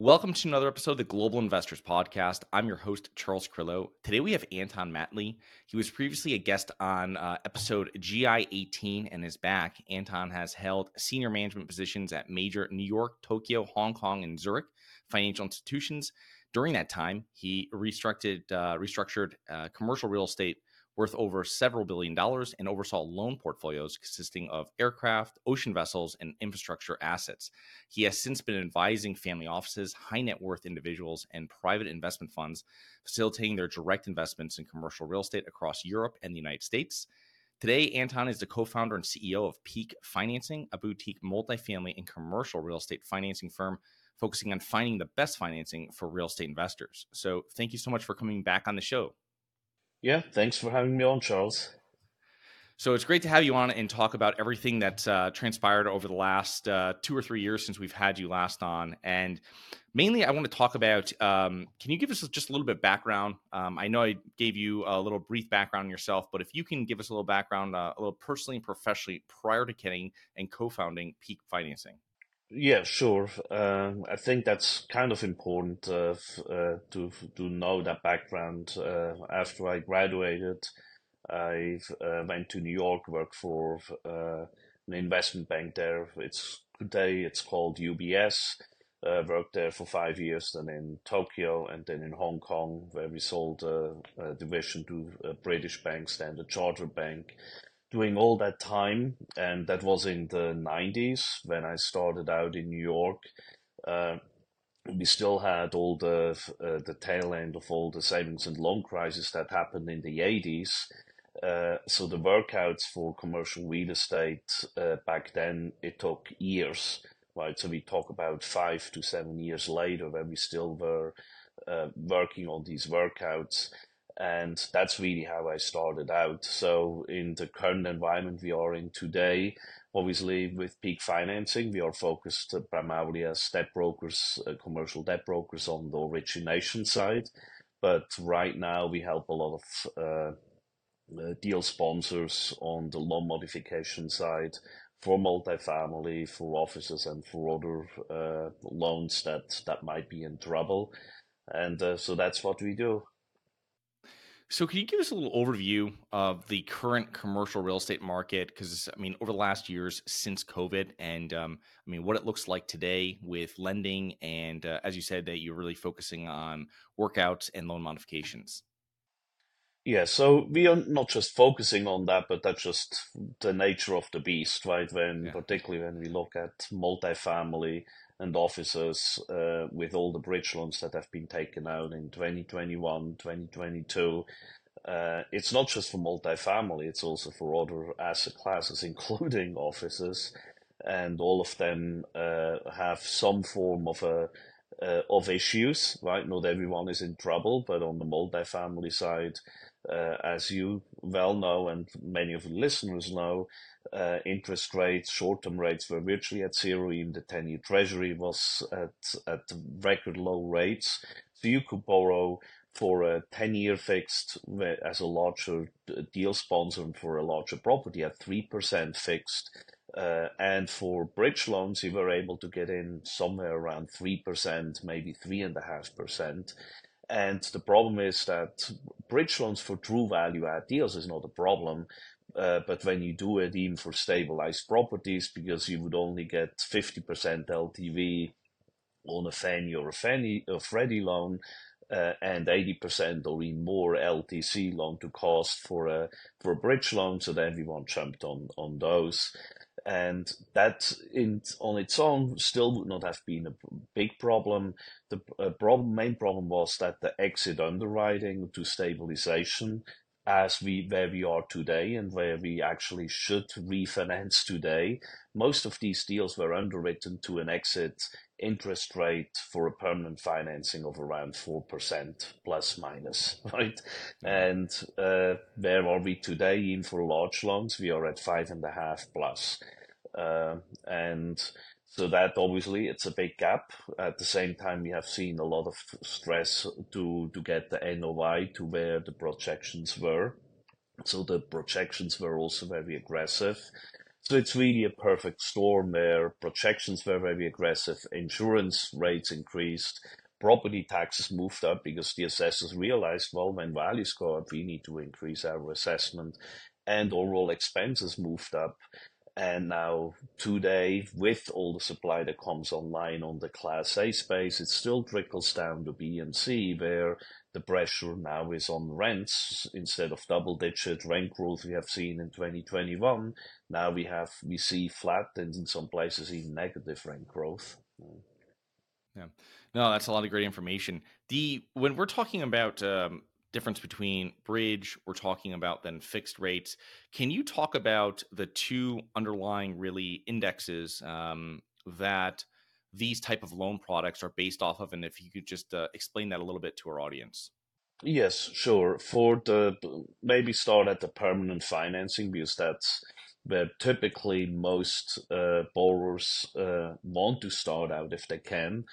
Welcome to another episode of the Global Investors Podcast. I'm your host, Charles Carillo. Today we have Anton Mattli. He was previously a guest on uh, episode GI 18 and is back. Anton has held senior management positions at major New York, Tokyo, Hong Kong, and Zurich financial institutions. During that time, he restructured, uh, restructured uh, commercial real estate worth over several billion dollars and oversaw loan portfolios consisting of aircraft, ocean vessels, and infrastructure assets. He has since been advising family offices, high net worth individuals, and private investment funds, facilitating their direct investments in commercial real estate across Europe and the United States. Today, Anton is the co founder and CEO of Peak Financing, a boutique multifamily and commercial real estate financing firm focusing on finding the best financing for real estate investors. So, thank you so much for coming back on the show. Yeah, thanks for having me on, Charles. So it's great to have you on and talk about everything that's uh, transpired over the last uh, two or three years since we've had you last on. And mainly, I want to talk about um, can you give us just a little bit of background? Um, I know I gave you a little brief background yourself, but if you can give us a little background, uh, a little personally and professionally prior to getting and co founding Peak Financing. Yeah, sure. Um, I think that's kind of important uh, f- uh, to to know that background. Uh, after I graduated, I uh, went to New York, worked for uh, an investment bank there. It's today it's called UBS. Uh, worked there for five years, then in Tokyo, and then in Hong Kong, where we sold a division to a British bank, Standard Chartered Bank doing all that time, and that was in the 90s when I started out in New York. Uh, we still had all the uh, the tail end of all the savings and loan crisis that happened in the 80s. Uh, so the workouts for commercial real estate uh, back then it took years, right? So we talk about five to seven years later, where we still were uh, working on these workouts and that's really how I started out. So in the current environment we are in today, obviously with peak financing, we are focused primarily as debt brokers, uh, commercial debt brokers on the origination side. But right now we help a lot of uh, uh, deal sponsors on the loan modification side for multifamily, for offices, and for other uh, loans that that might be in trouble. And uh, so that's what we do. So, can you give us a little overview of the current commercial real estate market? Because, I mean, over the last years since COVID, and um, I mean, what it looks like today with lending, and uh, as you said, that you're really focusing on workouts and loan modifications. Yeah, so we are not just focusing on that, but that's just the nature of the beast, right? When yeah. particularly when we look at multifamily and offices uh, with all the bridge loans that have been taken out in 2021, 2022. Uh, it's not just for multifamily, it's also for other asset classes, including offices. And all of them uh, have some form of a uh, of issues, right? Not everyone is in trouble, but on the multifamily side, uh, as you well know, and many of the listeners know, uh, interest rates, short-term rates were virtually at zero. Even the 10-year Treasury was at at record low rates. So you could borrow for a 10-year fixed as a larger deal sponsor and for a larger property at 3% fixed. Uh, and for bridge loans, you were able to get in somewhere around 3%, maybe 3.5%. And the problem is that bridge loans for true value add deals is not a problem. Uh, but when you do it even for stabilized properties, because you would only get 50% LTV on a Fannie or a Fannie or Freddie loan, uh, and 80% or even more LTC loan to cost for a for a bridge loan, so everyone jumped on on those and that in on its own still would not have been a big problem. The uh, problem, main problem was that the exit underwriting to stabilization, as we where we are today and where we actually should refinance today, most of these deals were underwritten to an exit interest rate for a permanent financing of around 4% plus minus, right? And uh, where are we today? Even for large loans, we are at five and a half plus. Uh, and so that obviously it's a big gap. At the same time, we have seen a lot of stress to, to get the NOI to where the projections were. So the projections were also very aggressive. So it's really a perfect storm where projections were very aggressive, insurance rates increased, property taxes moved up because the assessors realized, well, when values go up, we need to increase our assessment, and overall expenses moved up. And now today, with all the supply that comes online on the Class A space, it still trickles down to B and C, where the pressure now is on rents instead of double-digit rent growth we have seen in 2021. Now we have we see flat and in some places even negative rent growth. Yeah, no, that's a lot of great information. The when we're talking about um, difference between bridge we're talking about then fixed rates. Can you talk about the two underlying really indexes um, that these type of loan products are based off of? And if you could just uh, explain that a little bit to our audience. Yes sure. For the maybe start at the permanent financing because that's where typically most uh, borrowers uh, want to start out if they can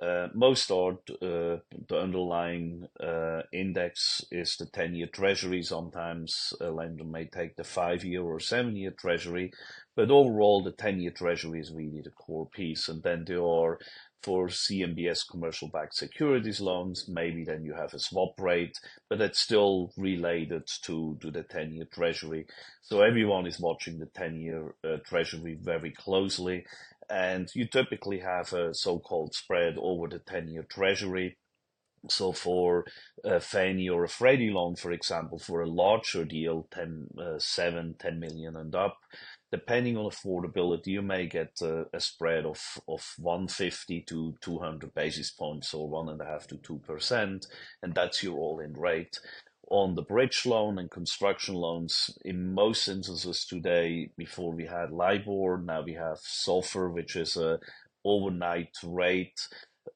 uh, most are uh, the underlying uh, index is the 10 year treasury. Sometimes a lender may take the five year or seven year treasury, but overall, the 10 year treasury is really the core piece. And then there are for CMBS commercial backed securities loans, maybe then you have a swap rate, but it's still related to, to the 10 year treasury. So everyone is watching the 10 year uh, treasury very closely and you typically have a so-called spread over the 10-year treasury. So for a Fannie or a Freddie loan, for example, for a larger deal, 10, uh, 7, 10 million and up, depending on affordability, you may get a, a, spread of, of 150 to 200 basis points or one and a half to 2%. And that's your all-in rate on the bridge loan and construction loans in most instances today. Before we had libor now we have SOFR which is a overnight rate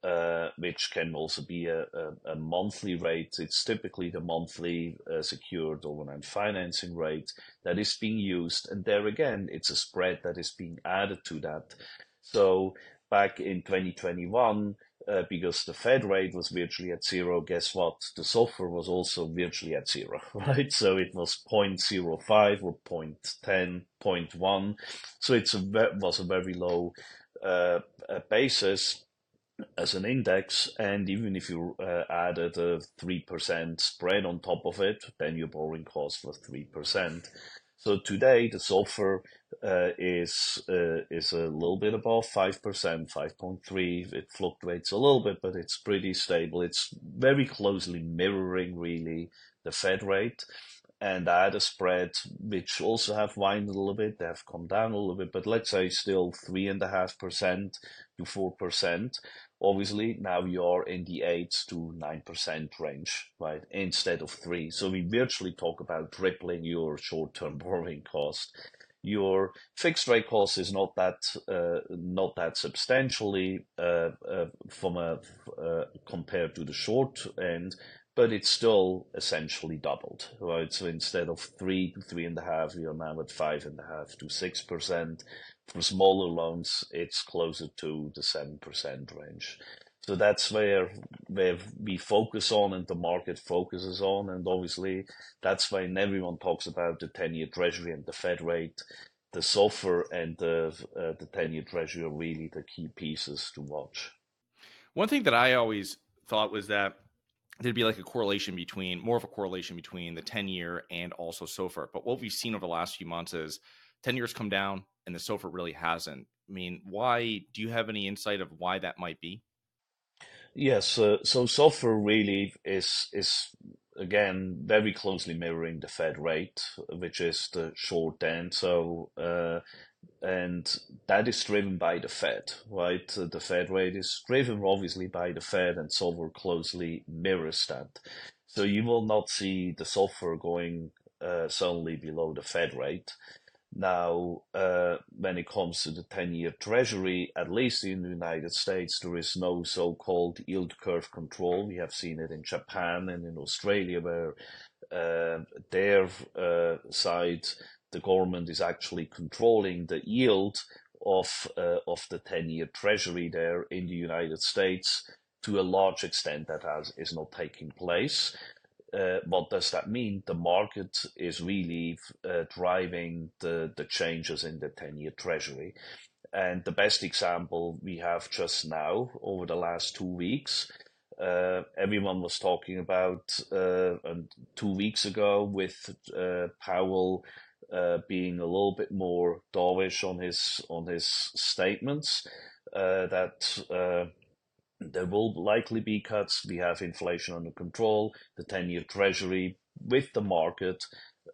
uh, which can also be a, a, a, monthly rate. It's typically the monthly uh, secured overnight financing rate that is being used. And there again it's a spread that is being added to that. So back in 2021 uh, because the Fed rate was virtually at zero. Guess what? The SOFR was also virtually at zero, right? So it was 0.05 or 0.10, 0.1. So it was a very low uh, basis as an index, and even if you uh, added a three percent spread on top of it, then your borrowing cost was three percent. So today the SOFR uh, is uh, is a little bit above five percent, five point three. It fluctuates a little bit, but it's pretty stable. It's very closely mirroring really the Fed rate, and add a spread which also have widened a little bit. They have come down a little bit, but let's say still three and a half percent to four percent. Obviously, now you are in the 8 to 9% range, right, instead of 3. So we virtually talk about tripling your short-term borrowing cost. Your fixed rate cost is not that uh, not that substantially uh, uh, from a uh, compared to the short end, but it's still essentially doubled, right? So instead of three to three and a half, we are now at five and a half to six percent. For smaller loans, it's closer to the 7% range. So that's where where we focus on and the market focuses on. And obviously, that's when everyone talks about the 10-year treasury and the Fed rate. The SOFR and the, uh, the 10-year treasury are really the key pieces to watch. One thing that I always thought was that there'd be like a correlation between more of a correlation between the 10 year and also SOFR. But what we've seen over the last few months is 10 years come down and the SOFR really hasn't. I mean, why do you have any insight of why that might be? Yes, uh, so SOFR really is is again very closely mirroring the Fed rate, which is the short end. So uh, and that is driven by the Fed, right? The Fed rate is driven obviously by the Fed, and SOFR closely mirrors that. So you will not see the SOFR going uh, suddenly below the Fed rate. Now, uh, when it comes to the 10 year treasury, at least in the United States, there is no so called yield curve control. We have seen it in Japan and in Australia, where uh, their uh, side, the government is actually controlling the yield of, uh, of the 10 year treasury there in the United States to a large extent that has, is not taking place. Uh, what does that mean? The market is really uh, driving the, the changes in the 10 year treasury. And the best example we have just now over the last two weeks, uh, everyone was talking about uh, two weeks ago with uh, Powell uh, being a little bit more dovish on his on his statements that there will likely be cuts. We have inflation under control. The 10 year treasury with the market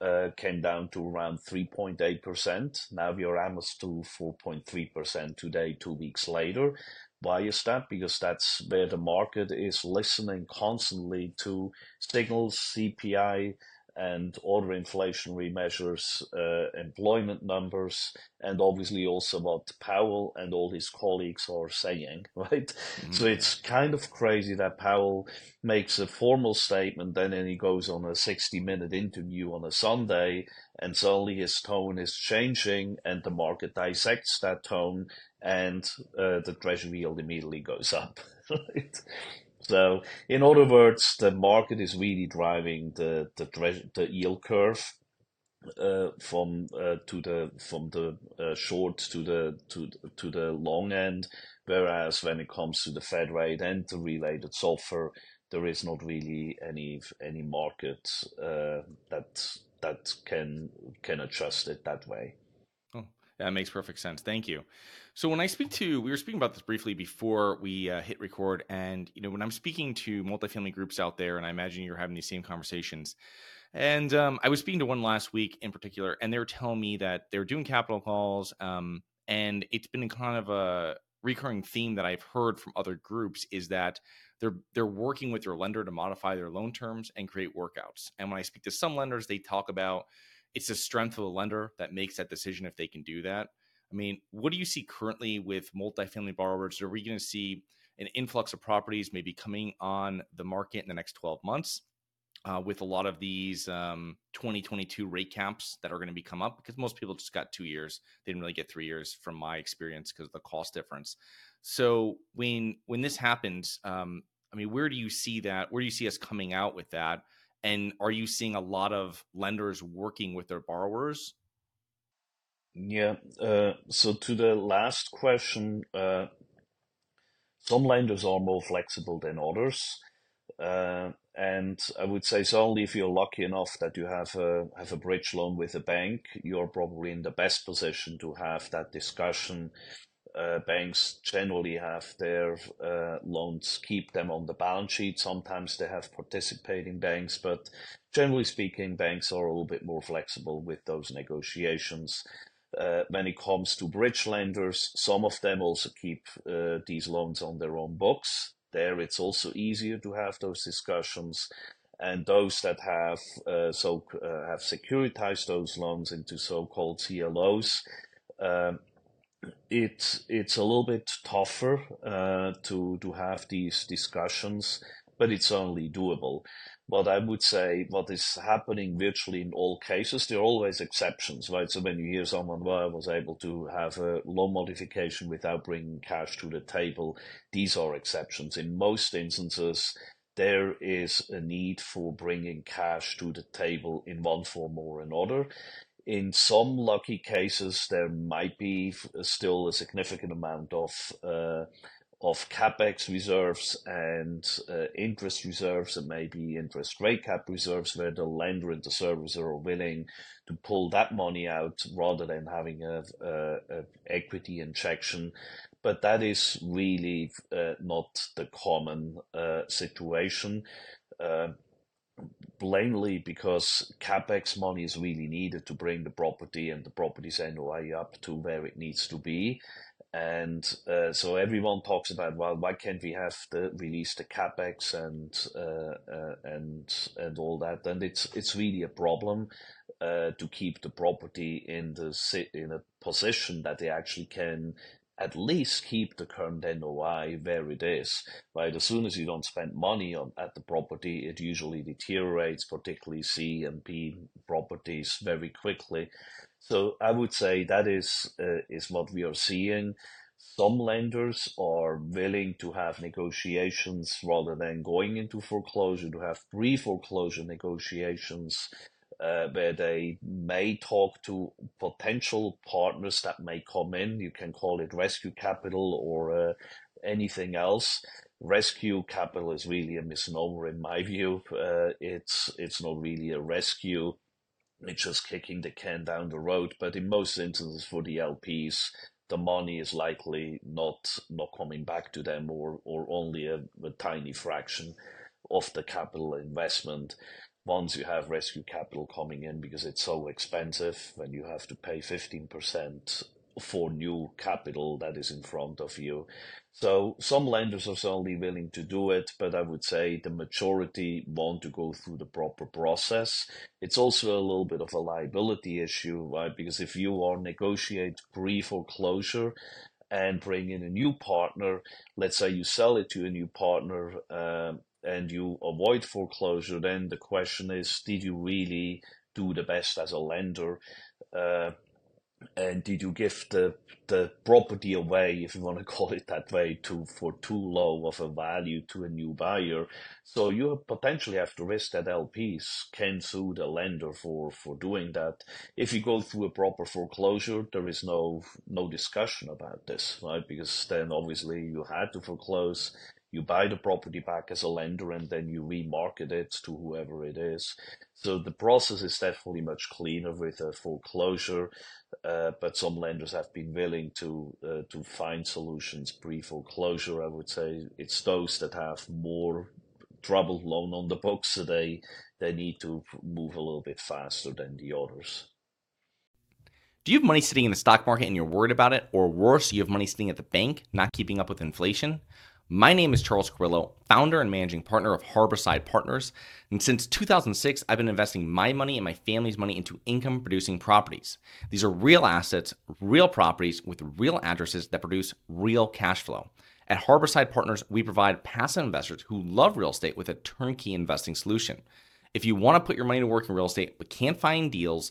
uh, came down to around 3.8%. Now we are almost to 4.3% today, two weeks later. Why is that? Because that's where the market is listening constantly to signals, CPI, and other inflationary measures, uh, employment numbers, and obviously also what Powell and all his colleagues are saying, right? Mm-hmm. So it's kind of crazy that Powell makes a formal statement, then he goes on a 60 minute interview on a Sunday, and suddenly his tone is changing, and the market dissects that tone, and uh, the treasury yield immediately goes up, right? So, in other words, the market is really driving the the, the yield curve uh, from uh, to the from the uh, short to the to to the long end. Whereas when it comes to the Fed rate and the related SOFR, there is not really any any market uh, that that can can adjust it that way. Oh, that makes perfect sense. Thank you. So when I speak to, we were speaking about this briefly before we uh, hit record, and you know when I'm speaking to multifamily groups out there, and I imagine you're having these same conversations. And um, I was speaking to one last week in particular, and they were telling me that they're doing capital calls, um, and it's been kind of a recurring theme that I've heard from other groups is that they're they're working with their lender to modify their loan terms and create workouts. And when I speak to some lenders, they talk about it's the strength of the lender that makes that decision if they can do that. I mean, what do you see currently with multifamily borrowers? Are we going to see an influx of properties maybe coming on the market in the next 12 months? Uh, with a lot of these um, 2022 rate caps that are going to be come up because most people just got two years they didn't really get three years from my experience because of the cost difference so when when this happens um, i mean where do you see that where do you see us coming out with that and are you seeing a lot of lenders working with their borrowers yeah. Uh, so to the last question, uh, some lenders are more flexible than others. Uh, and I would say so only if you're lucky enough that you have a have a bridge loan with a bank, you're probably in the best position to have that discussion. Uh, banks generally have their uh, loans, keep them on the balance sheet. Sometimes they have participating banks, but generally speaking, banks are a little bit more flexible with those negotiations. Uh, when it comes to bridge lenders, some of them also keep uh, these loans on their own books. There, it's also easier to have those discussions. And those that have uh, so uh, have securitized those loans into so-called CLOs, um, it's it's a little bit tougher uh, to to have these discussions, but it's only doable. But I would say what is happening virtually in all cases, there are always exceptions, right? So when you hear someone, well, I was able to have a loan modification without bringing cash to the table, these are exceptions. In most instances, there is a need for bringing cash to the table in one form or another. In some lucky cases, there might be still a significant amount of uh, of capex reserves and uh, interest reserves and maybe interest rate cap reserves where the lender and the servicer are willing to pull that money out rather than having a, a, a equity injection. But that is really uh, not the common uh, situation uh, plainly because capex money is really needed to bring the property and the property's NOI up to where it needs to be and uh, so everyone talks about well why can't we have the release the capex and uh, uh, and and all that? And it's it's really a problem uh, to keep the property in the in a position that they actually can at least keep the current NOI where it is. Right, as soon as you don't spend money on at the property, it usually deteriorates, particularly C and B properties, very quickly. So I would say that is uh, is what we are seeing. Some lenders are willing to have negotiations rather than going into foreclosure to have pre foreclosure negotiations uh, where they may talk to potential partners that may come in. You can call it rescue capital or uh, anything else. Rescue capital is really a misnomer in my view. Uh, it's it's not really a rescue. It's just kicking the can down the road. But in most instances, for the LPs, the money is likely not not coming back to them, or or only a, a tiny fraction of the capital investment once you have rescue capital coming in because it's so expensive when you have to pay 15% for new capital that is in front of you. So some lenders are certainly willing to do it, but I would say the majority want to go through the proper process. It's also a little bit of a liability issue, right? Because if you are negotiate pre-foreclosure and bring in a new partner, let's say you sell it to a new partner, um, and you avoid foreclosure, then the question is, did you really do the best as a lender? Uh, and did you give the the property away, if you want to call it that way, to for too low of a value to a new buyer? So you potentially have to risk that LPs can sue the lender for for doing that. If you go through a proper foreclosure, there is no no discussion about this, right? Because then obviously you had to foreclose you buy the property back as a lender and then you remarket it to whoever it is. So the process is definitely much cleaner with a foreclosure, uh, but some lenders have been willing to uh, to find solutions pre-foreclosure. I would say it's those that have more troubled loan on the books, they they need to move a little bit faster than the others. Do you have money sitting in the stock market and you're worried about it? Or worse, you have money sitting at the bank, not keeping up with inflation? My name is Charles Carillo, founder and managing partner of Harborside Partners. And since 2006, I've been investing my money and my family's money into income producing properties. These are real assets, real properties with real addresses that produce real cash flow. At Harborside Partners, we provide passive investors who love real estate with a turnkey investing solution. If you want to put your money to work in real estate but can't find deals,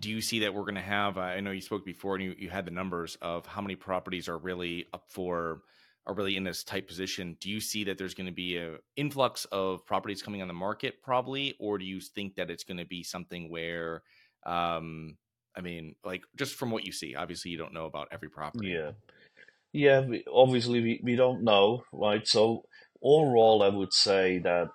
do you see that we're going to have? Uh, I know you spoke before and you, you had the numbers of how many properties are really up for are really in this tight position, do you see that there's going to be an influx of properties coming on the market, probably, or do you think that it's going to be something where, um, I mean, like just from what you see, obviously you don't know about every property. Yeah, yeah. We, obviously, we, we don't know, right? So overall, I would say that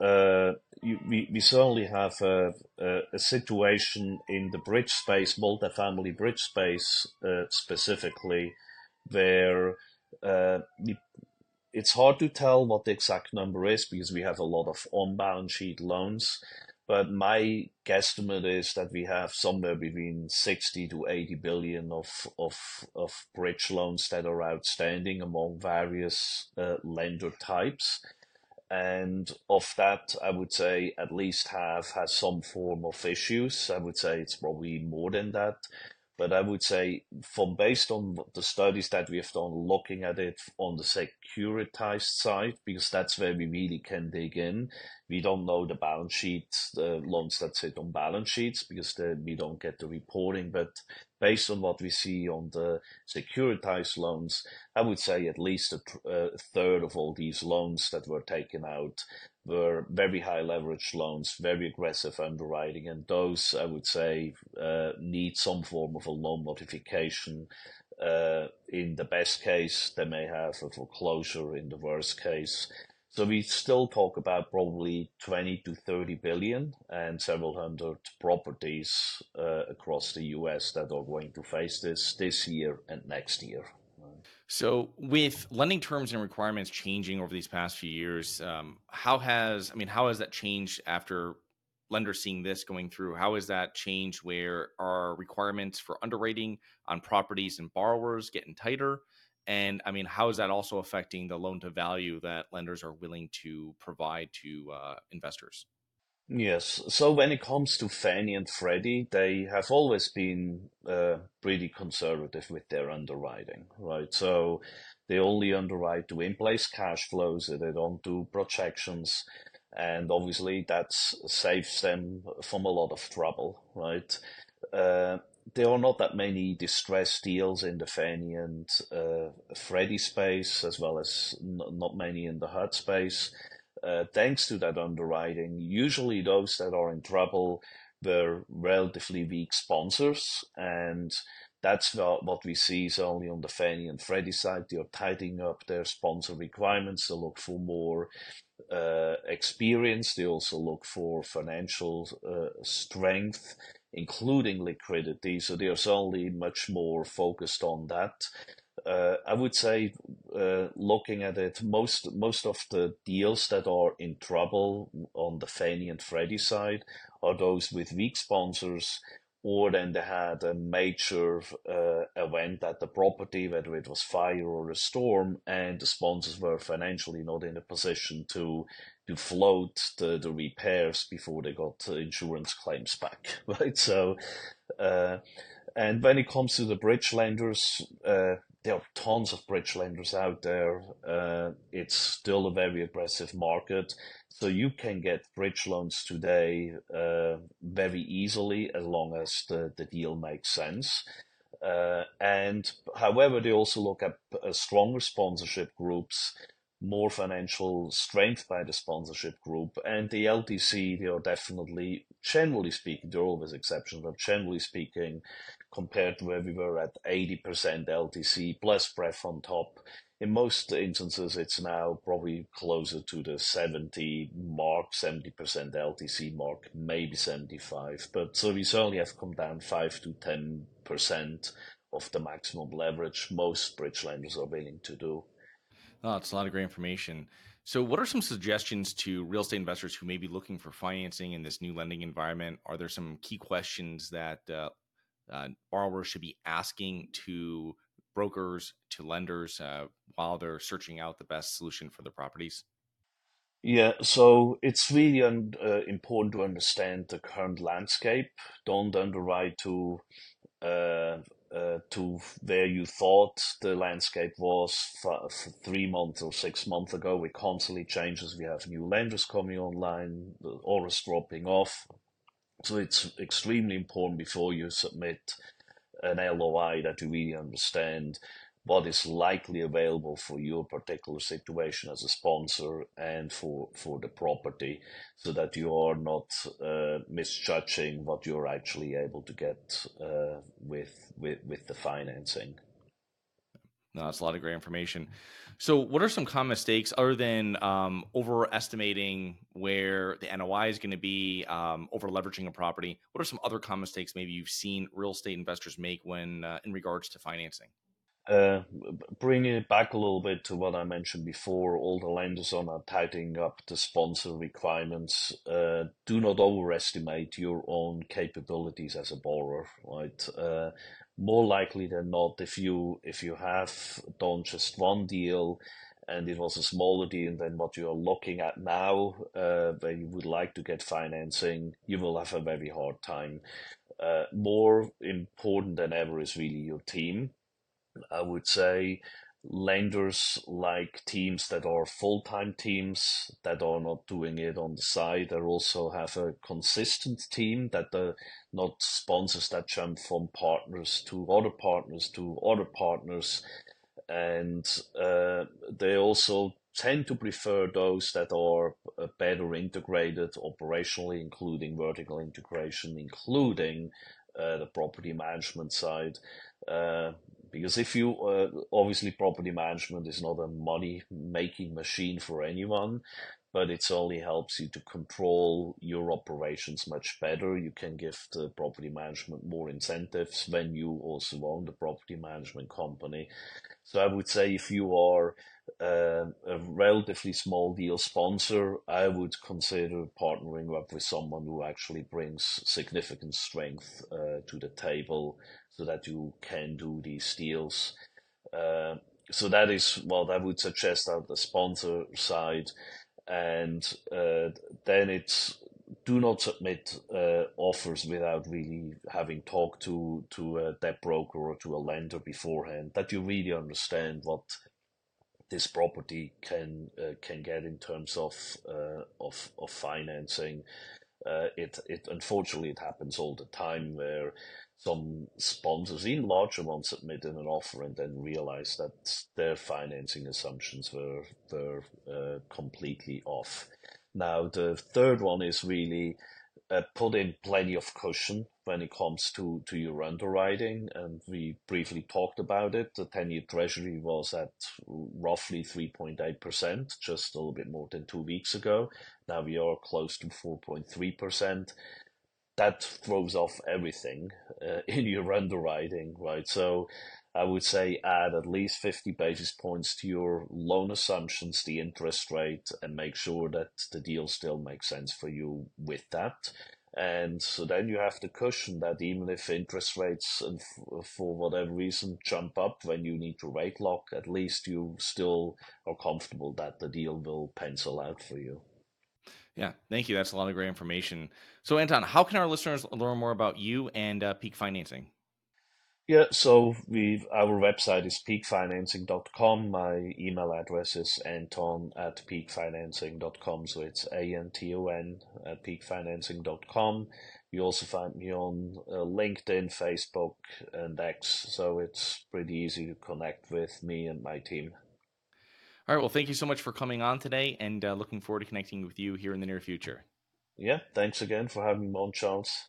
uh, you, we we certainly have a, a, a, situation in the bridge space, multifamily bridge space uh, specifically, where uh, it's hard to tell what the exact number is because we have a lot of on-balance sheet loans. But my guesstimate is that we have somewhere between 60 to 80 billion of of of bridge loans that are outstanding among various uh, lender types. And of that, I would say at least half has some form of issues. I would say it's probably more than that. But I would say, from based on the studies that we have done, looking at it on the securitized side, because that's where we really can dig in. We don't know the balance sheets, the loans that sit on balance sheets, because the, we don't get the reporting. But based on what we see on the securitized loans, I would say at least a, a third of all these loans that were taken out were very high leverage loans, very aggressive underwriting, and those I would say uh, need some form of a loan modification. Uh, in the best case, they may have a foreclosure. In the worst case, So we still talk about probably 20 to 30 billion and several hundred properties uh, across the US that are going to face this this year and next year. So, with lending terms and requirements changing over these past few years, um, how has I mean, how has that changed after lenders seeing this going through? How has that changed? Where are requirements for underwriting on properties and borrowers getting tighter? And I mean, how is that also affecting the loan to value that lenders are willing to provide to uh, investors? Yes. So when it comes to Fannie and Freddie, they have always been uh, pretty conservative with their underwriting, right? So they only underwrite to in-place cash flows. They don't do projections, and obviously that saves them from a lot of trouble, right? Uh, there are not that many distressed deals in the Fannie and uh, Freddie space, as well as n- not many in the HUD space. Uh, thanks to that underwriting, usually those that are in trouble were relatively weak sponsors, and that's what we see is only on the Fannie and Freddie side. They are tightening up their sponsor requirements. They look for more uh, experience. They also look for financial uh, strength including liquidity. So they are certainly much more focused on that. Uh, I would say, uh, looking at it, most most of the deals that are in trouble on the Fannie and Freddie side are those with weak sponsors, or then they had a major uh, event at the property, whether it was fire or a storm, and the sponsors were financially not in a position to to float the, the repairs before they got insurance claims back, right? So, uh, and when it comes to the bridge lenders, uh, there are tons of bridge lenders out there. Uh, it's still a very aggressive market. So you can get bridge loans today uh, very easily as long as the, the deal makes sense. Uh, and however, they also look at uh, stronger sponsorship groups more financial strength by the sponsorship group. And the LTC, they are definitely, generally speaking, there are always exceptions, but generally speaking, compared to where we were at 80% LTC plus pref on top, in most instances, it's now probably closer to the 70 mark, 70% LTC mark, maybe 75. But so we certainly have come down 5 to 10% of the maximum leverage most bridge lenders are willing to do. Oh, it's a lot of great information. So, what are some suggestions to real estate investors who may be looking for financing in this new lending environment? Are there some key questions that uh, uh, borrowers should be asking to brokers, to lenders uh, while they're searching out the best solution for their properties? Yeah, so it's really un- uh, important to understand the current landscape. Don't underwrite to uh, to where you thought the landscape was three months or six months ago. It constantly changes. We have new lenders coming online, the orders dropping off. So it's extremely important before you submit an LOI that you really understand what is likely available for your particular situation as a sponsor and for for the property so that you are not uh, misjudging what you're actually able to get uh, with, with with the financing no, that's a lot of great information. So, what are some common mistakes other than um, overestimating where the NOI is going to be, um, over leveraging a property? What are some other common mistakes maybe you've seen real estate investors make when uh, in regards to financing? Uh, bringing it back a little bit to what I mentioned before, all the lenders on are tightening up the sponsor requirements. Uh, do not overestimate your own capabilities as a borrower, right? Uh, more likely than not, if you if you have done just one deal and it was a smaller deal than what you are looking at now, uh, where you would like to get financing, you will have a very hard time. Uh, more important than ever is really your team I would say lenders like teams that are full-time teams that are not doing it on the side. They also have a consistent team that are not sponsors that jump from partners to other partners to other partners. And uh, they also tend to prefer those that are uh, better integrated operationally, including vertical integration, including uh, the property management side. Uh, because if you uh, obviously property management is not a money making machine for anyone but it only helps you to control your operations much better. You can give the property management more incentives when you also own the property management company. So I would say if you are uh, a relatively small deal sponsor, I would consider partnering up with someone who actually brings significant strength uh, to the table so that you can do these deals. Uh, so that is what I would suggest on the sponsor side and uh, then it's do not submit uh, offers without really having talked to to a debt broker or to a lender beforehand. That you really understand what this property can uh, can get in terms of uh, of of financing. Uh, it it unfortunately it happens all the time where some sponsors, even larger ones, submitted an offer and then realize that their financing assumptions were were uh, completely off. Now, the third one is really uh, put in plenty of cushion when it comes to, to your underwriting. And we briefly talked about it. The 10 year treasury was at roughly 3.8%, just a little bit more than two weeks ago. Now we are close to 4.3% that throws off everything uh, in your underwriting, right? So I would say add at least 50 basis points to your loan assumptions, the interest rate, and make sure that the deal still makes sense for you with that. And so then you have the cushion that even if interest rates and f- for whatever reason jump up when you need to rate lock, at least you still are comfortable that the deal will pencil out for you. Yeah, thank you. That's a lot of great information. So, Anton, how can our listeners learn more about you and uh, Peak Financing? Yeah, so we our website is peakfinancing.com. My email address is anton at peakfinancing.com. So it's A-N-T-O-N at peakfinancing.com. You also find me on uh, LinkedIn, Facebook, and X. So it's pretty easy to connect with me and my team. All right. Well, thank you so much for coming on today and uh, looking forward to connecting with you here in the near future. Yeah. Thanks again for having me on, Charles.